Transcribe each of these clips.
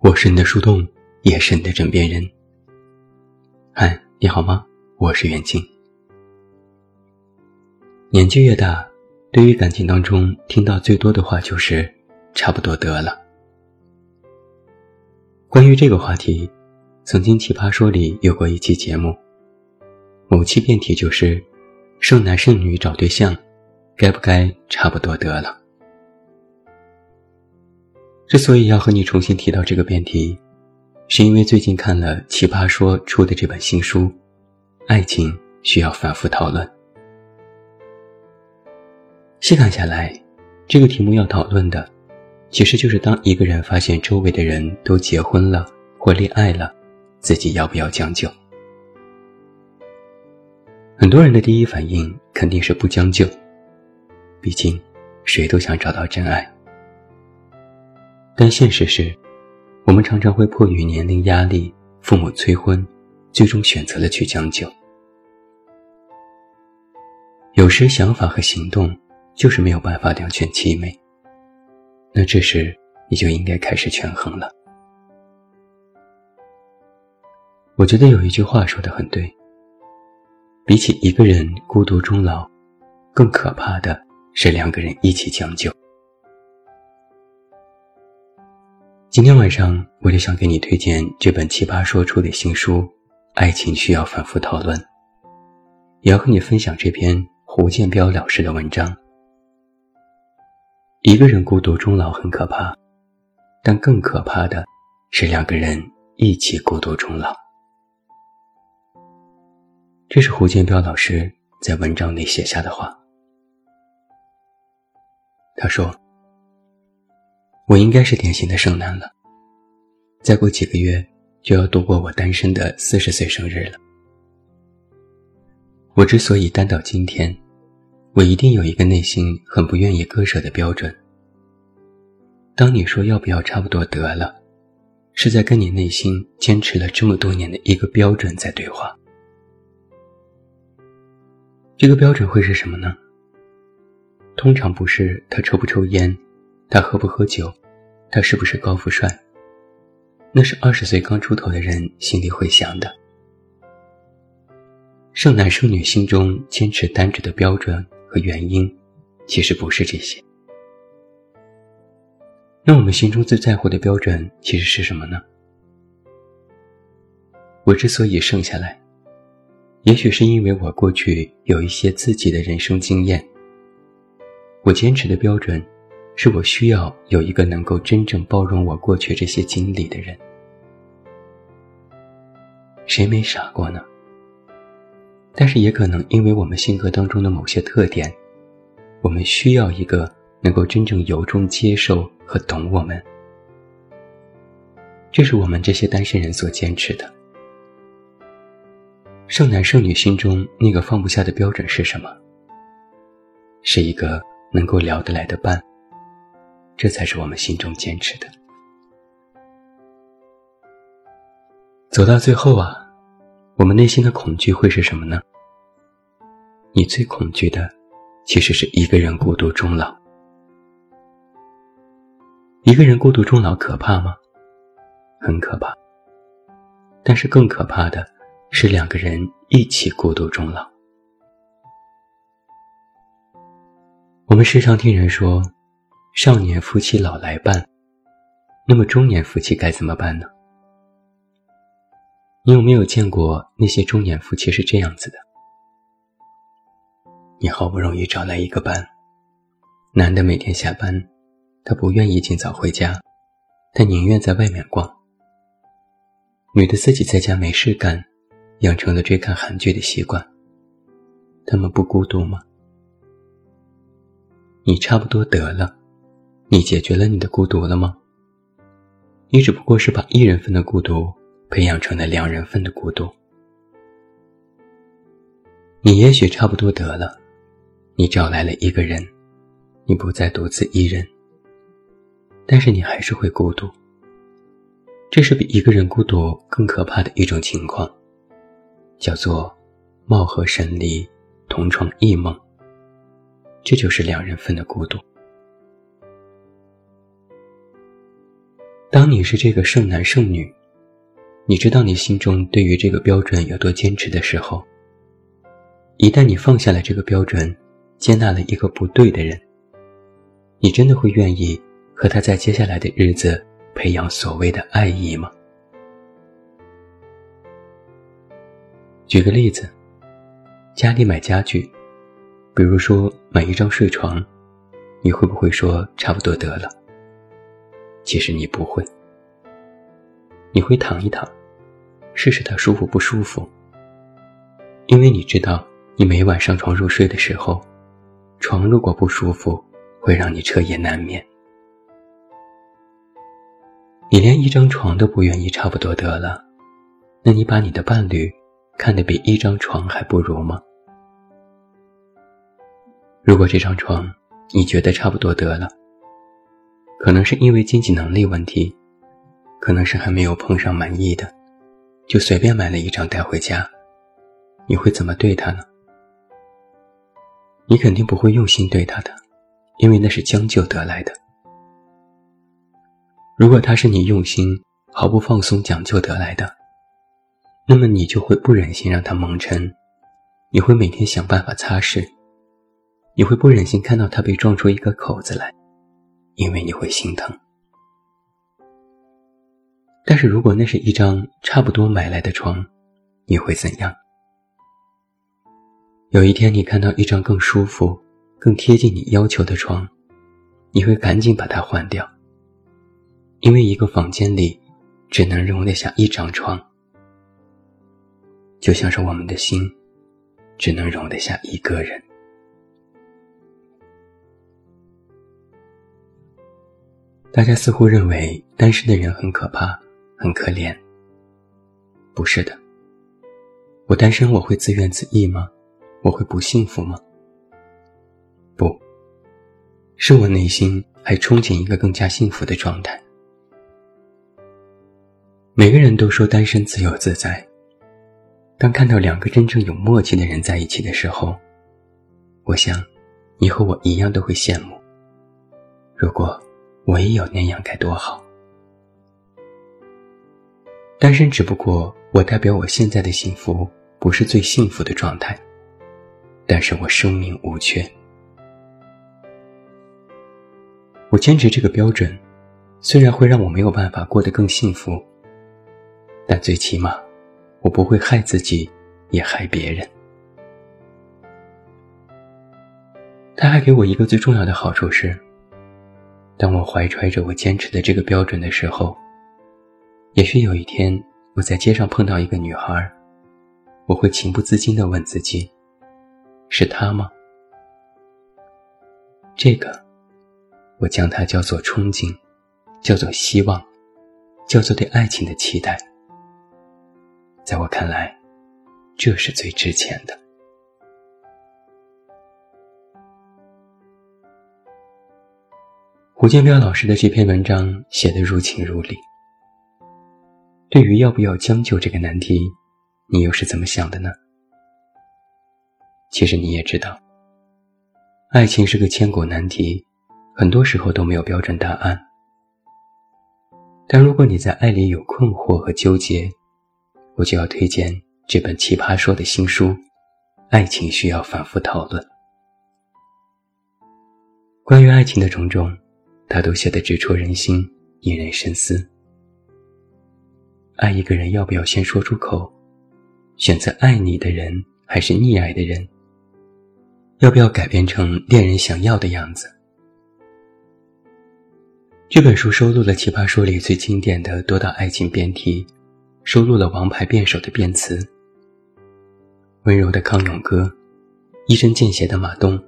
我是你的树洞，也是你的枕边人。嗨，你好吗？我是袁静。年纪越大，对于感情当中听到最多的话就是“差不多得了”。关于这个话题，曾经《奇葩说》里有过一期节目，某期辩题就是“剩男剩女找对象，该不该差不多得了”。之所以要和你重新提到这个辩题，是因为最近看了《奇葩说》出的这本新书《爱情需要反复讨论》。细看下来，这个题目要讨论的，其实就是当一个人发现周围的人都结婚了或恋爱了，自己要不要将就？很多人的第一反应肯定是不将就，毕竟谁都想找到真爱。但现实是，我们常常会迫于年龄压力、父母催婚，最终选择了去将就。有时想法和行动就是没有办法两全其美，那这时你就应该开始权衡了。我觉得有一句话说的很对：比起一个人孤独终老，更可怕的是两个人一起将就。今天晚上我就想给你推荐这本奇葩说出的新书《爱情需要反复讨论》，也要和你分享这篇胡建彪老师的文章。一个人孤独终老很可怕，但更可怕的是两个人一起孤独终老。这是胡建彪老师在文章里写下的话。他说。我应该是典型的剩男了。再过几个月就要度过我单身的四十岁生日了。我之所以单到今天，我一定有一个内心很不愿意割舍的标准。当你说要不要差不多得了，是在跟你内心坚持了这么多年的一个标准在对话。这个标准会是什么呢？通常不是他抽不抽烟。他喝不喝酒？他是不是高富帅？那是二十岁刚出头的人心里会想的。剩男剩女心中坚持单着的标准和原因，其实不是这些。那我们心中最在乎的标准其实是什么呢？我之所以剩下来，也许是因为我过去有一些自己的人生经验。我坚持的标准。是我需要有一个能够真正包容我过去这些经历的人。谁没傻过呢？但是也可能因为我们性格当中的某些特点，我们需要一个能够真正由衷接受和懂我们。这是我们这些单身人所坚持的。剩男剩女心中那个放不下的标准是什么？是一个能够聊得来的伴。这才是我们心中坚持的。走到最后啊，我们内心的恐惧会是什么呢？你最恐惧的，其实是一个人孤独终老。一个人孤独终老可怕吗？很可怕。但是更可怕的是两个人一起孤独终老。我们时常听人说。少年夫妻老来伴，那么中年夫妻该怎么办呢？你有没有见过那些中年夫妻是这样子的？你好不容易找来一个伴，男的每天下班，他不愿意尽早回家，他宁愿在外面逛。女的自己在家没事干，养成了追看韩剧的习惯。他们不孤独吗？你差不多得了。你解决了你的孤独了吗？你只不过是把一人份的孤独培养成了两人份的孤独。你也许差不多得了，你找来了一个人，你不再独自一人。但是你还是会孤独，这是比一个人孤独更可怕的一种情况，叫做貌合神离，同床异梦。这就是两人份的孤独。当你是这个剩男剩女，你知道你心中对于这个标准有多坚持的时候，一旦你放下了这个标准，接纳了一个不对的人，你真的会愿意和他在接下来的日子培养所谓的爱意吗？举个例子，家里买家具，比如说买一张睡床，你会不会说差不多得了？其实你不会，你会躺一躺，试试它舒服不舒服，因为你知道，你每晚上床入睡的时候，床如果不舒服，会让你彻夜难眠。你连一张床都不愿意差不多得了，那你把你的伴侣看得比一张床还不如吗？如果这张床你觉得差不多得了，可能是因为经济能力问题，可能是还没有碰上满意的，就随便买了一张带回家。你会怎么对他呢？你肯定不会用心对他的，因为那是将就得来的。如果他是你用心、毫不放松讲究得来的，那么你就会不忍心让他蒙尘，你会每天想办法擦拭，你会不忍心看到他被撞出一个口子来。因为你会心疼，但是如果那是一张差不多买来的床，你会怎样？有一天你看到一张更舒服、更贴近你要求的床，你会赶紧把它换掉，因为一个房间里只能容得下一张床，就像是我们的心只能容得下一个人。大家似乎认为单身的人很可怕，很可怜。不是的，我单身我会自怨自艾吗？我会不幸福吗？不，是我内心还憧憬一个更加幸福的状态。每个人都说单身自由自在，当看到两个真正有默契的人在一起的时候，我想，你和我一样都会羡慕。如果。我也有那样该多好！单身只不过我代表我现在的幸福不是最幸福的状态，但是我生命无缺。我坚持这个标准，虽然会让我没有办法过得更幸福，但最起码我不会害自己，也害别人。他还给我一个最重要的好处是。当我怀揣着我坚持的这个标准的时候，也许有一天我在街上碰到一个女孩，我会情不自禁地问自己：是她吗？这个，我将它叫做憧憬，叫做希望，叫做对爱情的期待。在我看来，这是最值钱的。胡建彪老师的这篇文章写得如情如理。对于要不要将就这个难题，你又是怎么想的呢？其实你也知道，爱情是个千古难题，很多时候都没有标准答案。但如果你在爱里有困惑和纠结，我就要推荐这本《奇葩说》的新书《爱情需要反复讨论》，关于爱情的种种。他都写得直戳人心，引人深思。爱一个人要不要先说出口？选择爱你的人还是溺爱的人？要不要改变成恋人想要的样子？这本书收录了《奇葩说》里最经典的多道爱情辩题，收录了王牌辩手的辩词。温柔的康永哥，一针见血的马东，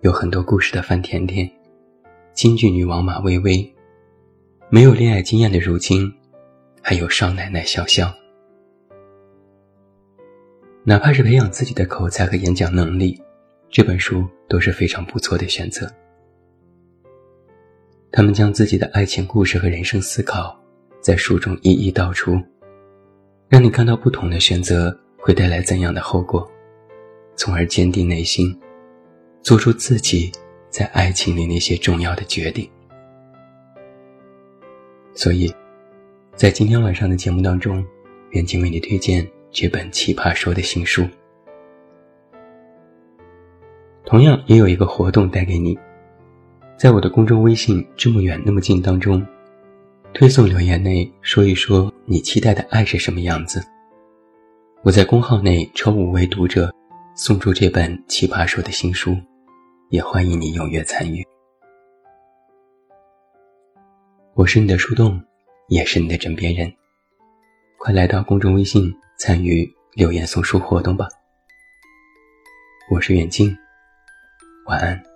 有很多故事的范甜甜。京剧女王马薇薇，没有恋爱经验的如今，还有少奶奶潇潇。哪怕是培养自己的口才和演讲能力，这本书都是非常不错的选择。他们将自己的爱情故事和人生思考在书中一一道出，让你看到不同的选择会带来怎样的后果，从而坚定内心，做出自己。在爱情里那些重要的决定。所以，在今天晚上的节目当中，远近为你推荐这本《奇葩说》的新书。同样，也有一个活动带给你，在我的公众微信“这么远那么近”当中，推送留言内说一说你期待的爱是什么样子。我在公号内抽五位读者，送出这本《奇葩说》的新书，也欢迎你踊跃参与。我是你的树洞，也是你的枕边人。快来到公众微信参与留言送书活动吧。我是远近，晚安。